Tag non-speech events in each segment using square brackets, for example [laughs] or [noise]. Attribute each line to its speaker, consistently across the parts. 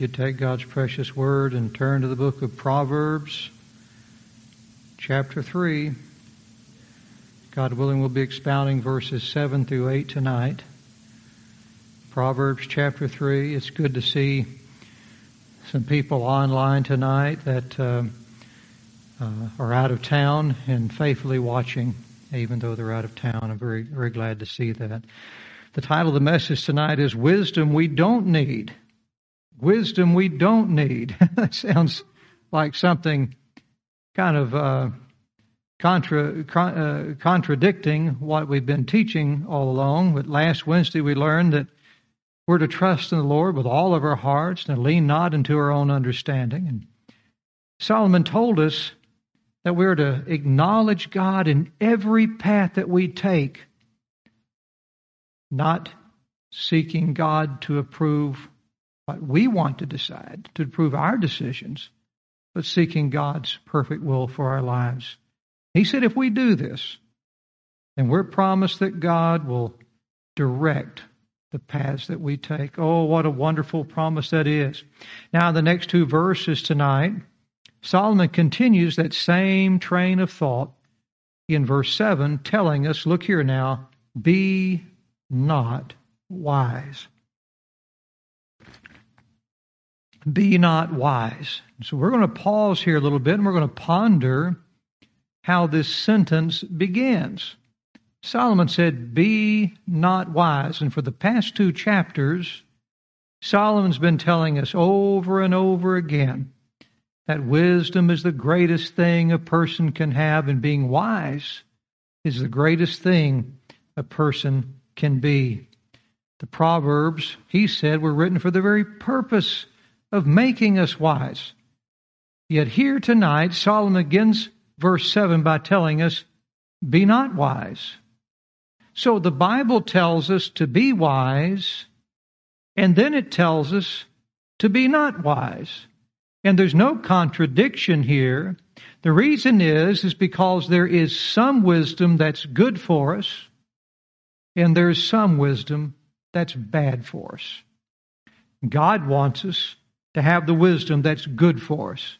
Speaker 1: You take God's precious word and turn to the book of Proverbs, chapter 3. God willing, we'll be expounding verses 7 through 8 tonight. Proverbs chapter 3. It's good to see some people online tonight that uh, uh, are out of town and faithfully watching, even though they're out of town. I'm very, very glad to see that. The title of the message tonight is Wisdom We Don't Need wisdom we don't need. [laughs] that sounds like something kind of uh, contra, uh, contradicting what we've been teaching all along. But last Wednesday we learned that we're to trust in the Lord with all of our hearts and lean not into our own understanding. And Solomon told us that we're to acknowledge God in every path that we take, not seeking God to approve what we want to decide, to prove our decisions, but seeking God's perfect will for our lives. He said if we do this, then we're promised that God will direct the paths that we take. Oh, what a wonderful promise that is. Now, the next two verses tonight, Solomon continues that same train of thought in verse 7, telling us, look here now, be not wise. Be not wise. So we're going to pause here a little bit and we're going to ponder how this sentence begins. Solomon said, Be not wise. And for the past two chapters, Solomon's been telling us over and over again that wisdom is the greatest thing a person can have, and being wise is the greatest thing a person can be. The Proverbs, he said, were written for the very purpose of making us wise. Yet here tonight, Solomon begins verse 7 by telling us, Be not wise. So the Bible tells us to be wise, and then it tells us to be not wise. And there's no contradiction here. The reason is, is because there is some wisdom that's good for us, and there's some wisdom that's bad for us. God wants us to have the wisdom that's good for us.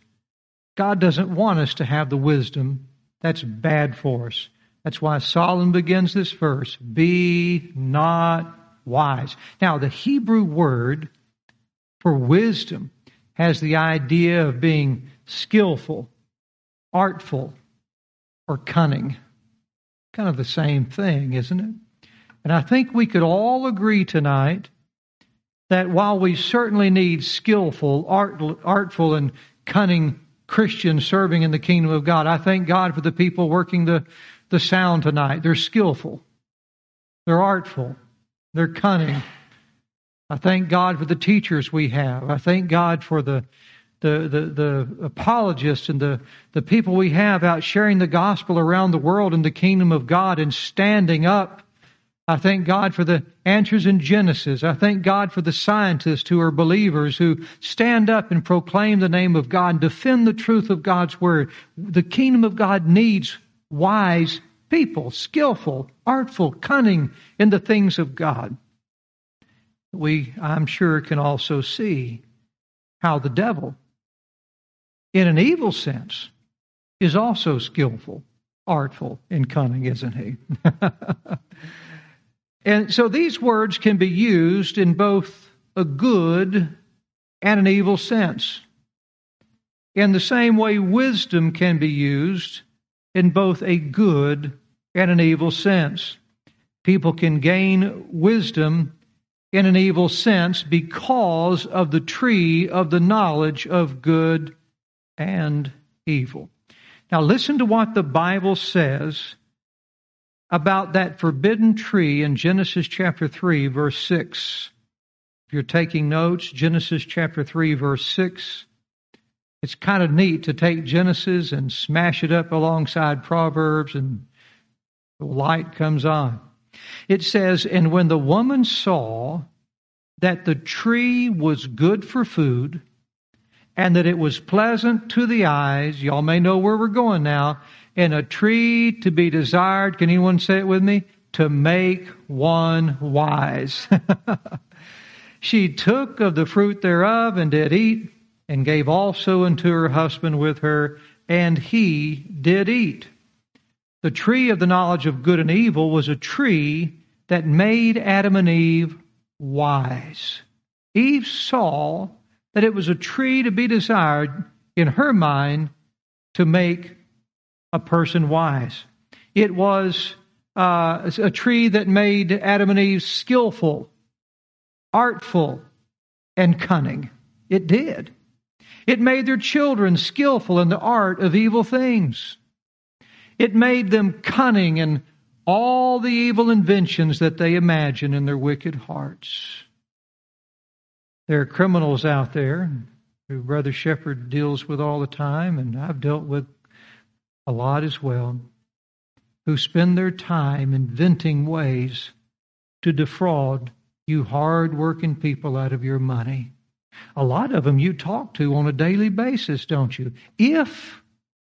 Speaker 1: God doesn't want us to have the wisdom that's bad for us. That's why Solomon begins this verse Be not wise. Now, the Hebrew word for wisdom has the idea of being skillful, artful, or cunning. Kind of the same thing, isn't it? And I think we could all agree tonight that while we certainly need skillful, art, artful, and cunning Christians serving in the kingdom of God, I thank God for the people working the, the sound tonight. They're skillful, they're artful, they're cunning. I thank God for the teachers we have. I thank God for the the, the, the apologists and the, the people we have out sharing the gospel around the world in the kingdom of God and standing up I thank God for the answers in Genesis. I thank God for the scientists who are believers who stand up and proclaim the name of God and defend the truth of God's word. The kingdom of God needs wise people, skillful, artful, cunning in the things of God. We, I'm sure, can also see how the devil, in an evil sense, is also skillful, artful, and cunning, isn't he? [laughs] And so these words can be used in both a good and an evil sense. In the same way, wisdom can be used in both a good and an evil sense. People can gain wisdom in an evil sense because of the tree of the knowledge of good and evil. Now, listen to what the Bible says about that forbidden tree in Genesis chapter 3, verse 6. If you're taking notes, Genesis chapter 3, verse 6. It's kind of neat to take Genesis and smash it up alongside Proverbs, and the light comes on. It says, And when the woman saw that the tree was good for food, and that it was pleasant to the eyes, y'all may know where we're going now, and a tree to be desired. Can anyone say it with me? To make one wise. [laughs] She took of the fruit thereof and did eat, and gave also unto her husband with her, and he did eat. The tree of the knowledge of good and evil was a tree that made Adam and Eve wise. Eve saw that it was a tree to be desired in her mind to make a person wise. It was uh, a tree that made Adam and Eve skillful, artful, and cunning. It did. It made their children skillful in the art of evil things. It made them cunning in all the evil inventions that they imagine in their wicked hearts. There are criminals out there who Brother Shepherd deals with all the time, and I've dealt with a lot as well, who spend their time inventing ways to defraud you hard working people out of your money. A lot of them you talk to on a daily basis, don't you? If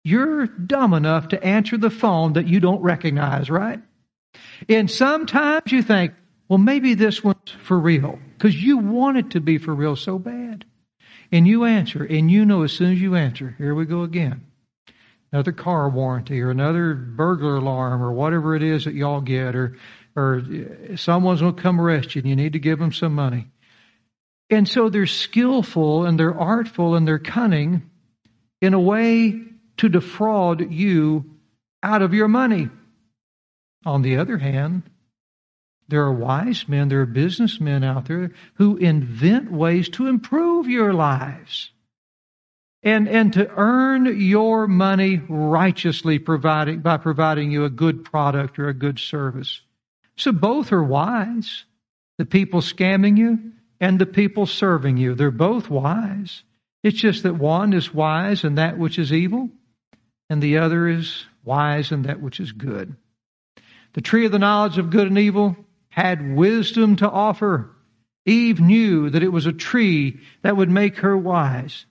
Speaker 1: you're dumb enough to answer the phone that you don't recognize, right? And sometimes you think, well, maybe this one's for real because you want it to be for real so bad. And you answer, and you know as soon as you answer, here we go again. Another car warranty or another burglar alarm or whatever it is that y'all get, or, or someone's going to come arrest you and you need to give them some money. And so they're skillful and they're artful and they're cunning in a way to defraud you out of your money. On the other hand, there are wise men, there are businessmen out there who invent ways to improve your lives and, and to earn your money righteously providing, by providing you a good product or a good service. So both are wise. The people scamming you and the people serving you. They're both wise. It's just that one is wise in that which is evil, and the other is wise in that which is good. The tree of the knowledge of good and evil had wisdom to offer. Eve knew that it was a tree that would make her wise.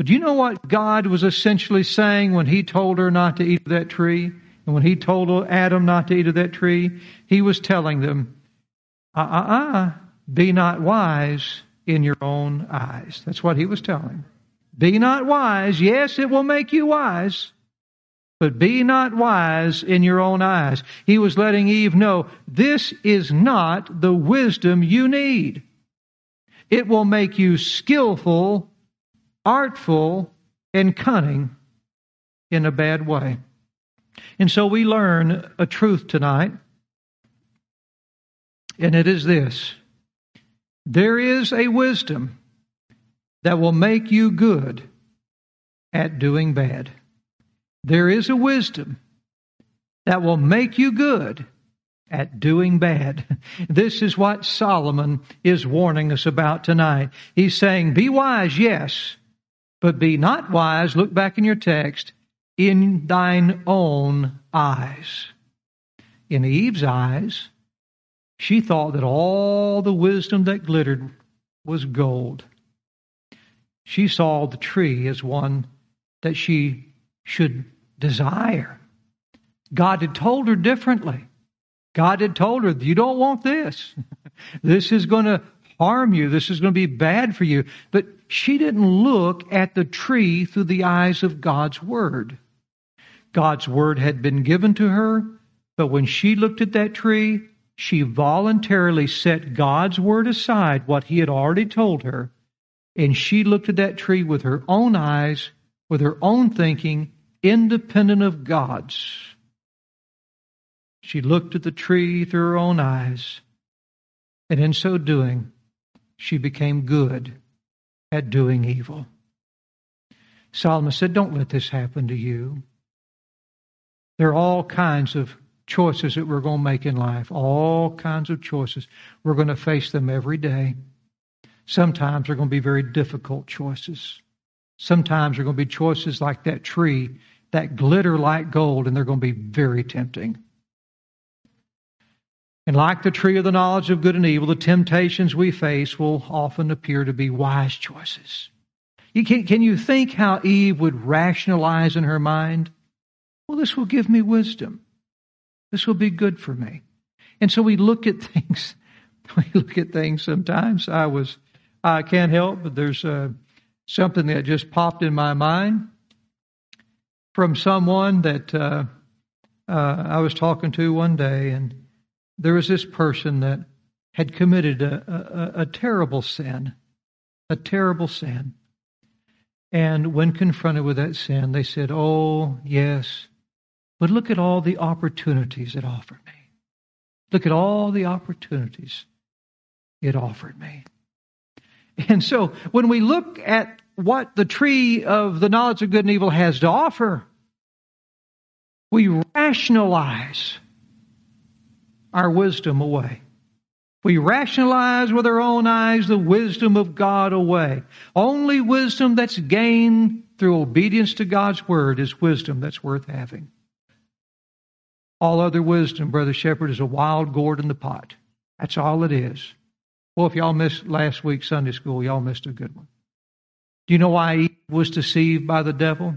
Speaker 1: But do you know what God was essentially saying when He told her not to eat of that tree? And when He told Adam not to eat of that tree, He was telling them, uh uh uh, be not wise in your own eyes. That's what He was telling. Be not wise. Yes, it will make you wise. But be not wise in your own eyes. He was letting Eve know this is not the wisdom you need. It will make you skillful, artful, and cunning in a bad way. And so we learn a truth tonight, and it is this there is a wisdom that will make you good at doing bad. There is a wisdom that will make you good at doing bad. [laughs] This is what Solomon is warning us about tonight. He's saying, Be wise, yes, but be not wise, look back in your text, in thine own eyes. In Eve's eyes, she thought that all the wisdom that glittered was gold. She saw the tree as one that she should desire. God had told her differently. God had told her, You don't want this. [laughs] this is going to harm you. This is going to be bad for you. But she didn't look at the tree through the eyes of God's Word. God's Word had been given to her, but when she looked at that tree, she voluntarily set God's Word aside, what He had already told her, and she looked at that tree with her own eyes, with her own thinking, independent of God's. She looked at the tree through her own eyes, and in so doing, she became good at doing evil. Solomon said, Don't let this happen to you. There are all kinds of choices that we're going to make in life, all kinds of choices. We're going to face them every day. Sometimes they're going to be very difficult choices. Sometimes they're going to be choices like that tree that glitter like gold, and they're going to be very tempting. And like the tree of the knowledge of good and evil, the temptations we face will often appear to be wise choices. You can, can you think how Eve would rationalize in her mind? Well, this will give me wisdom. This will be good for me. And so we look at [laughs] things we look at things sometimes. I was, I can't help, but there's uh, something that just popped in my mind from someone that uh, uh, I was talking to one day, and there was this person that had committed a, a, a terrible sin, a terrible sin. And when confronted with that sin, they said, Oh, yes, but look at all the opportunities it offered me. Look at all the opportunities it offered me. And so when we look at what the tree of the knowledge of good and evil has to offer, we rationalize our wisdom away. We rationalize with our own eyes the wisdom of God away. Only wisdom that's gained through obedience to God's word is wisdom that's worth having. All other wisdom, Brother Shepherd, is a wild gourd in the pot. That's all it is. Well, if y'all missed last week's Sunday school, y'all missed a good one. Do you know why Eve was deceived by the devil?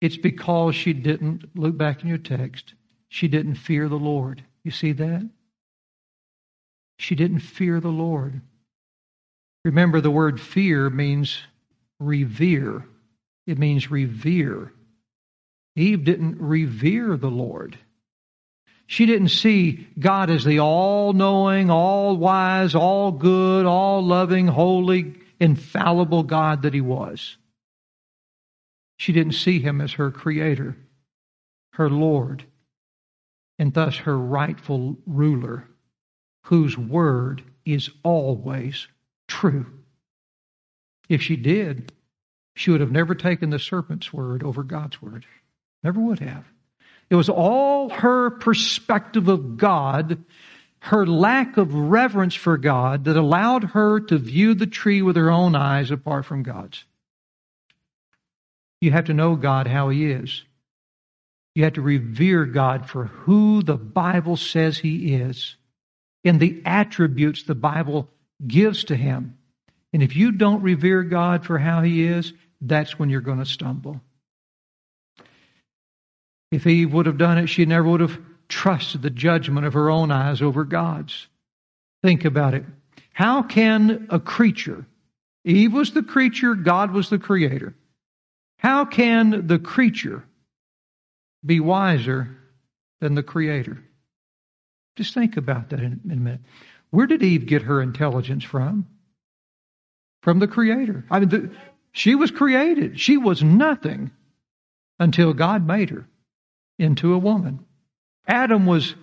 Speaker 1: It's because she didn't, look back in your text, she didn't fear the Lord. You see that? She didn't fear the Lord. Remember, the word fear means revere. It means revere. Eve didn't revere the Lord. She didn't see God as the all knowing, all wise, all good, all loving, holy, infallible God that He was. She didn't see Him as her Creator, her Lord, and thus her rightful ruler, whose word is always true. If she did, she would have never taken the serpent's word over God's word. Never would have. It was all her perspective of God, her lack of reverence for God, that allowed her to view the tree with her own eyes apart from God's. You have to know God how He is. You have to revere God for who the Bible says He is and the attributes the Bible gives to Him. And if you don't revere God for how He is, that's when you're going to stumble. If Eve would have done it, she never would have trusted the judgment of her own eyes over God's. Think about it. How can a creature, Eve was the creature, God was the creator, how can the creature be wiser than the creator? Just think about that in, a minute. Where did Eve get her intelligence from? From the creator. I mean, the, she was created. She was nothing until God made her into a woman. Adam was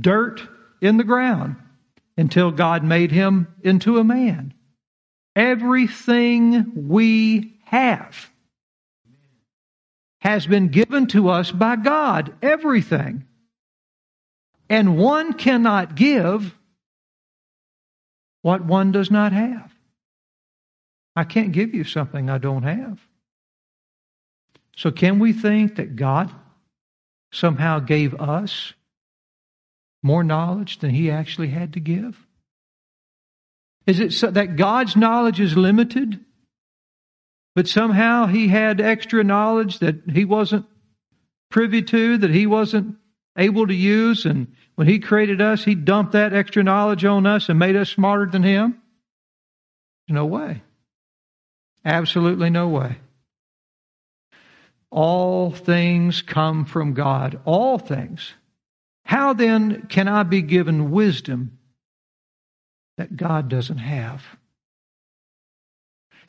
Speaker 1: dirt in the ground until God made him into a man. Everything we have has been given to us by God. Everything. And one cannot give what one does not have. I can't give you something I don't have. So, can we think that God somehow gave us more knowledge than he actually had to give? Is it so that God's knowledge is limited, but somehow he had extra knowledge that he wasn't privy to, that he wasn't able to use, and when he created us, he dumped that extra knowledge on us and made us smarter than him? No way. Absolutely no way. All things come from God. All things. How then can I be given wisdom that God doesn't have?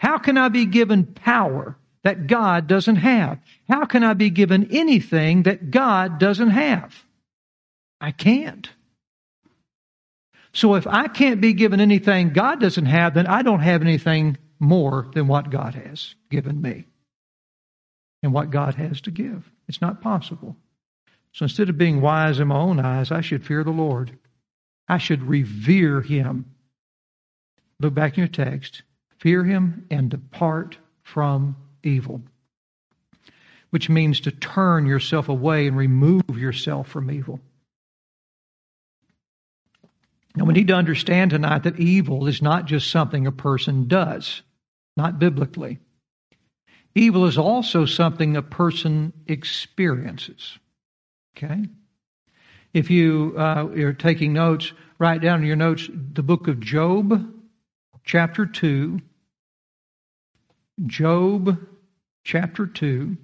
Speaker 1: How can I be given power that God doesn't have? How can I be given anything that God doesn't have? I can't. So if I can't be given anything God doesn't have, then I don't have anything more than what God has given me and what God has to give. It's not possible. So instead of being wise in my own eyes, I should fear the Lord. I should revere Him. Look back in your text. Fear Him and depart from evil, which means to turn yourself away and remove yourself from evil. Now, we need to understand tonight that evil is not just something a person does, not biblically. Evil is also something a person experiences. Okay? If you uh, are taking notes, write down in your notes the book of Job, chapter 2. Job, chapter 2.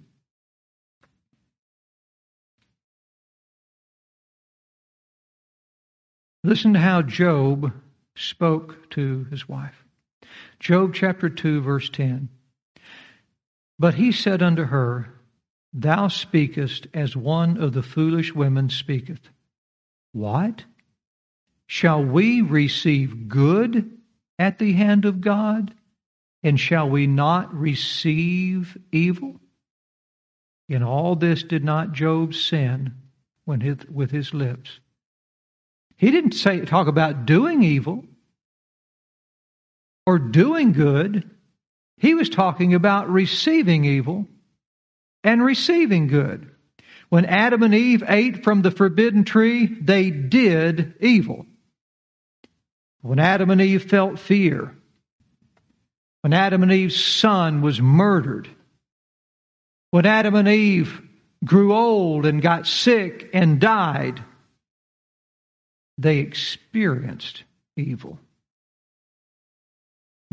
Speaker 1: Listen to how Job spoke to his wife. Job chapter 2, verse 10. But he said unto her, Thou speakest as one of the foolish women speaketh. What? Shall we receive good at the hand of God? And shall we not receive evil? In all this did not Job sin when his, with his lips. He didn't say talk about doing evil or doing good. He was talking about receiving evil and receiving good. When Adam and Eve ate from the forbidden tree, they did evil. When Adam and Eve felt fear, when Adam and Eve's son was murdered, when Adam and Eve grew old and got sick and died, they experienced evil.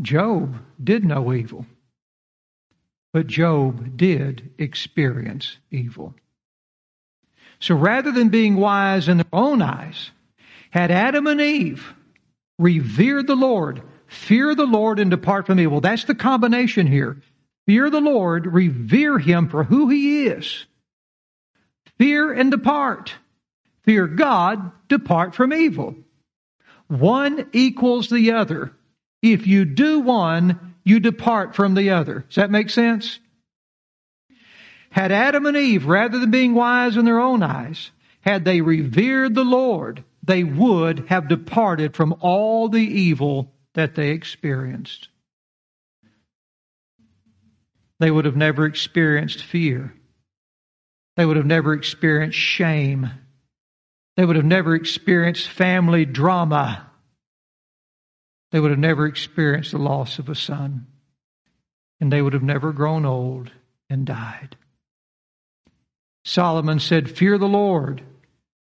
Speaker 1: Job did know evil. But Job did experience evil. So rather than being wise in their own eyes, had Adam and Eve revered the Lord, fear the Lord, and depart from evil. That's the combination here. Fear the Lord, revere him for who he is. Fear and depart. Fear God, depart from evil. One equals the other. If you do one, you depart from the other. Does that make sense? Had Adam and Eve, rather than being wise in their own eyes, had they revered the Lord, they would have departed from all the evil that they experienced. They would have never experienced fear. They would have never experienced shame. They would have never experienced family drama they would have never experienced the loss of a son, and they would have never grown old and died. Solomon said, Fear the Lord,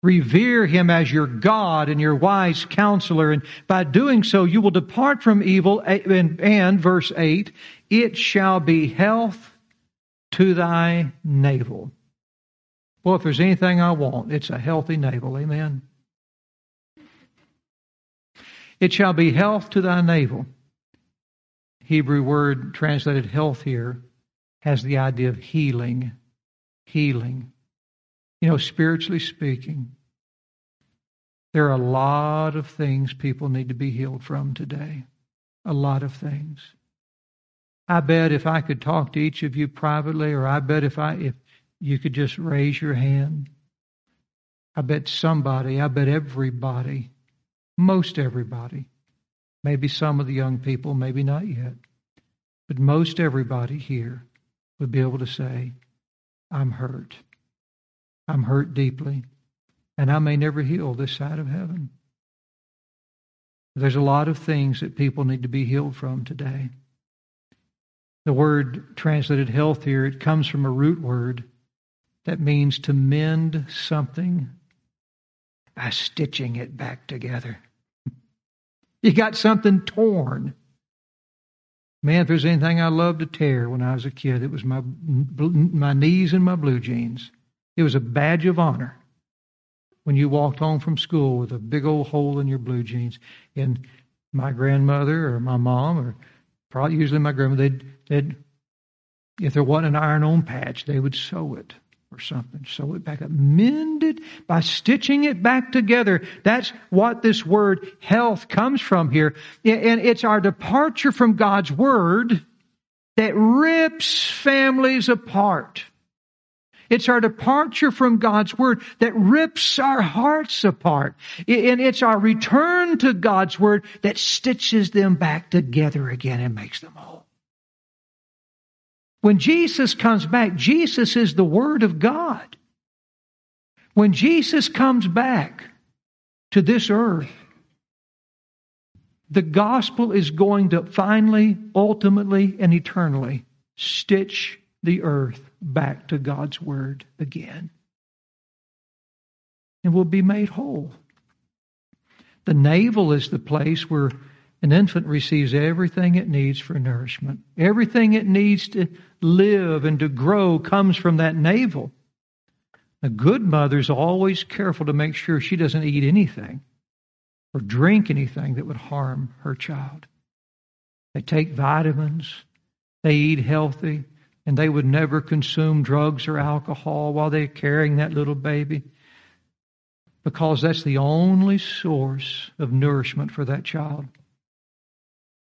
Speaker 1: revere him as your God and your wise counselor, and by doing so you will depart from evil. Eh, and, and verse 8, it shall be health to thy navel. Well, if there's anything I want, it's a healthy navel. Amen. It shall be health to thy navel. Hebrew word translated health here has the idea of healing. Healing. You know, spiritually speaking, there are a lot of things people need to be healed from today. A lot of things. I bet if I could talk to each of you privately, or I bet if I if you could just raise your hand, I bet somebody, I bet everybody most everybody. Maybe some of the young people, maybe not yet. But most everybody here would be able to say, I'm hurt. I'm hurt deeply. And I may never heal this side of heaven. There's a lot of things that people need to be healed from today. The word translated health here, it comes from a root word that means to mend something by stitching it back together. You got something torn. Man, if there's anything I loved to tear when I was a kid, it was my, my knees and my blue jeans. It was a badge of honor when you walked home from school with a big old hole in your blue jeans. And my grandmother or my mom or probably usually my grandmother, they'd, they'd if there wasn't an iron on patch, they would sew it or something. Sew it back up. Mend it by stitching it back together. That's what this word health comes from here. And it's our departure from God's word that rips families apart. It's our departure from God's Word that rips our hearts apart. And it's our return to God's Word that stitches them back together again and makes them whole. When Jesus comes back, Jesus is the Word of God. When Jesus comes back to this earth, the gospel is going to finally, ultimately, and eternally stitch the earth back to God's Word again. and will be made whole. The navel is the place where an infant receives everything it needs for nourishment. Everything it needs to live and to grow comes from that navel. A good mother is always careful to make sure she doesn't eat anything or drink anything that would harm her child. They take vitamins, they eat healthy, and they would never consume drugs or alcohol while they're carrying that little baby because that's the only source of nourishment for that child.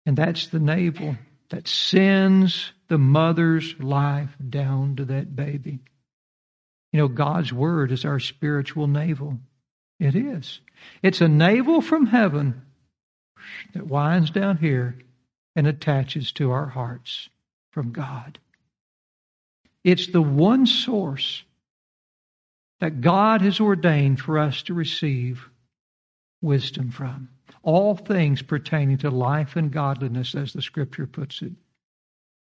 Speaker 1: And that's the navel that sends the mother's life down to that baby. You know, God's Word is our spiritual navel. It is. It's a navel from heaven that winds down here and attaches to our hearts from God. It's the one source that God has ordained for us to receive wisdom from. All things pertaining to life and godliness, as the scripture puts it.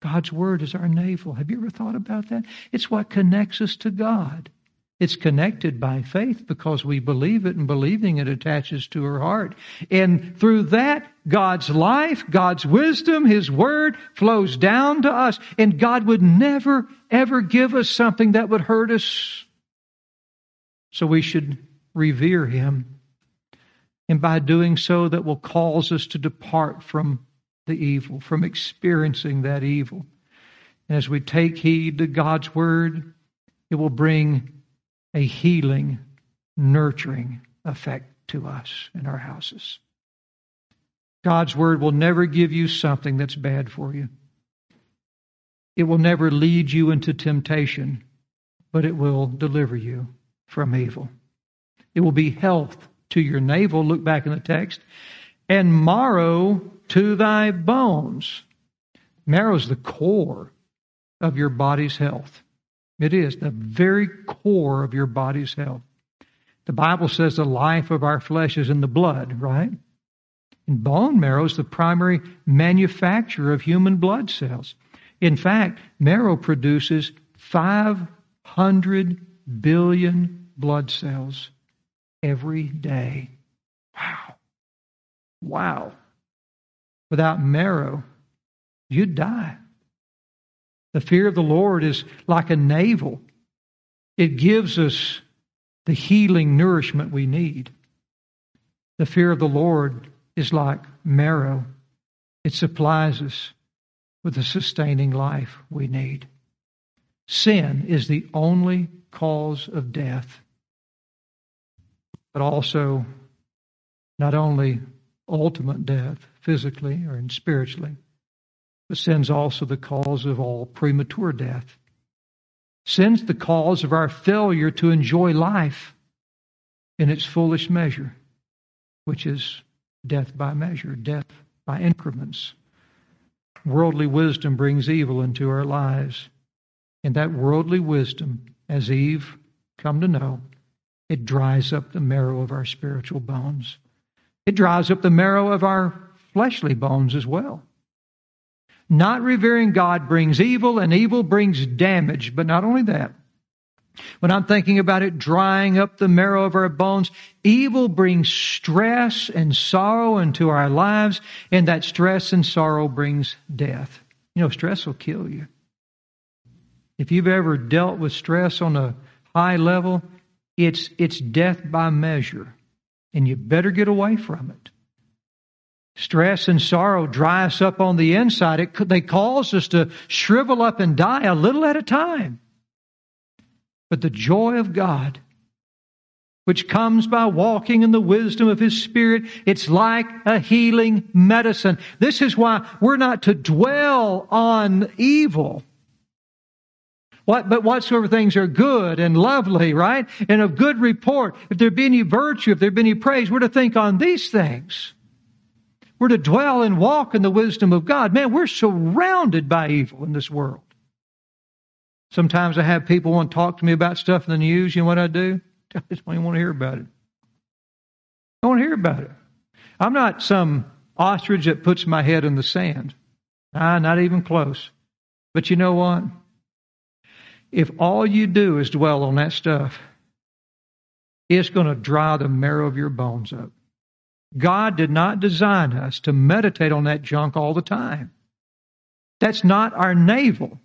Speaker 1: God's word is our navel. Have you ever thought about that? It's what connects us to God. It's connected by faith because we believe it, and believing it attaches to our heart. And through that, God's life, God's wisdom, His Word flows down to us. And God would never, ever give us something that would hurt us. So we should revere Him. And by doing so, that will cause us to depart from the evil, from experiencing that evil. And as we take heed to God's Word, it will bring a healing, nurturing effect to us in our houses. God's word will never give you something that's bad for you. It will never lead you into temptation, but it will deliver you from evil. It will be health to your navel, look back in the text, and marrow to thy bones. Marrow is the core of your body's health. It is the very core of your body's health. The Bible says the life of our flesh is in the blood, right? And bone marrow is the primary manufacturer of human blood cells. In fact, marrow produces 500 billion blood cells every day. Wow. Wow. Without marrow, you'd die. The fear of the Lord is like a navel, it gives us the healing nourishment we need. The fear of the Lord is like marrow, it supplies us with the sustaining life we need. Sin is the only cause of death, but also not only ultimate death physically or spiritually, but sin's also the cause of all premature death. Sin's the cause of our failure to enjoy life in its fullest measure, which is death by measure, death by increments. Worldly wisdom brings evil into our lives. And that worldly wisdom, as Eve come to know, it dries up the marrow of our spiritual bones. It dries up the marrow of our fleshly bones as well. Not revering God brings evil, and evil brings damage. But not only that, when I'm thinking about it drying up the marrow of our bones, evil brings stress and sorrow into our lives, and that stress and sorrow brings death. You know, stress will kill you. If you've ever dealt with stress on a high level, it's, it's death by measure, and you better get away from it. Stress and sorrow dry us up on the inside. It, they cause us to shrivel up and die a little at a time. But the joy of God, which comes by walking in the wisdom of His Spirit, it's like a healing medicine. This is why we're not to dwell on evil. What, but whatsoever things are good and lovely, right? And of good report, if there be any virtue, if there be any praise, we're to think on these things. We're to dwell and walk in the wisdom of God. Man, we're surrounded by evil in this world. Sometimes I have people want to talk to me about stuff in the news. You know what I do? [laughs] I just don't even want to hear about it. I want to hear about it. I'm not some ostrich that puts my head in the sand. Ah, not even close. But you know what? If all you do is dwell on that stuff, it's going to dry the marrow of your bones up. God did not design us to meditate on that junk all the time. That's not our navel.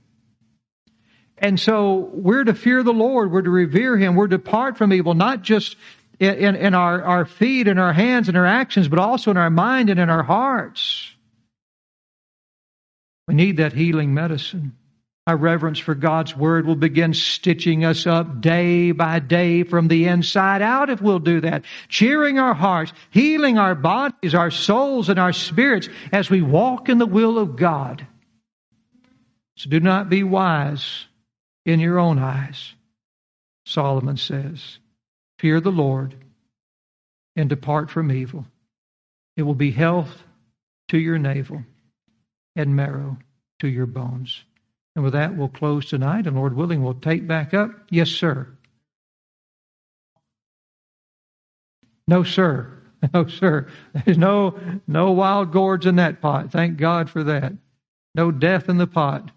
Speaker 1: And so we're to fear the Lord. We're to revere Him. We're to depart from evil, not just in, in, in our, our feet and our hands and our actions, but also in our mind and in our hearts. We need that healing medicine. Our reverence for God's Word will begin stitching us up day by day from the inside out if we'll do that. Cheering our hearts, healing our bodies, our souls, and our spirits as we walk in the will of God. So do not be wise in your own eyes, Solomon says. Fear the Lord and depart from evil. It will be health to your navel and marrow to your bones. And with that, we'll close tonight, and Lord willing, we'll take back up. Yes, sir. No, sir. [laughs] No, sir. There's no no wild gourds in that pot. Thank God for that. No death in the pot.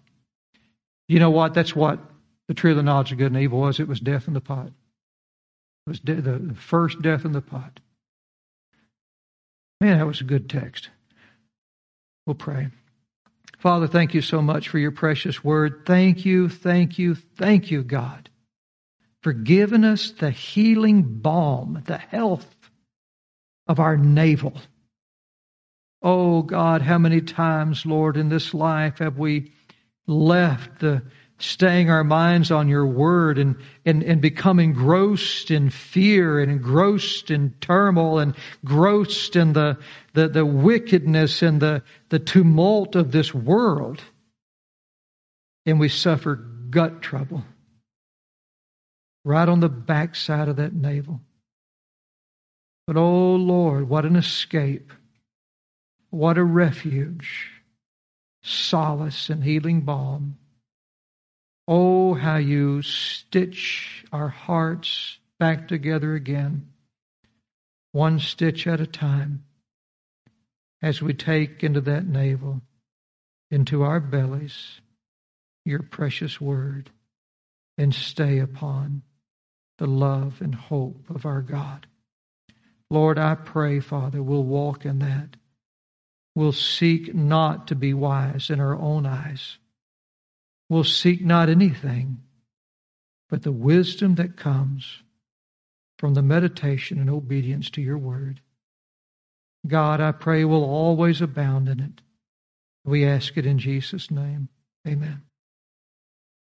Speaker 1: You know what? That's what the tree of the knowledge of good and evil was. It was death in the pot. It was de- the first death in the pot. Man, that was a good text. We'll pray. Father, thank you so much for your precious word. Thank you, thank you, thank you, God, for giving us the healing balm, the health of our navel. Oh, God, how many times, Lord, in this life have we left the staying our minds on your word and, and, and becoming engrossed in fear and engrossed in turmoil and engrossed in the, the, the wickedness and the, the tumult of this world. And we suffer gut trouble right on the backside of that navel. But oh Lord, what an escape. What a refuge, solace and healing balm Oh, how you stitch our hearts back together again, one stitch at a time, as we take into that navel, into our bellies, your precious word, and stay upon the love and hope of our God. Lord, I pray, Father, we'll walk in that. We'll seek not to be wise in our own eyes will seek not anything but the wisdom that comes from the meditation and obedience to your word. God, I pray, will always abound in it. We ask it in Jesus' name. Amen.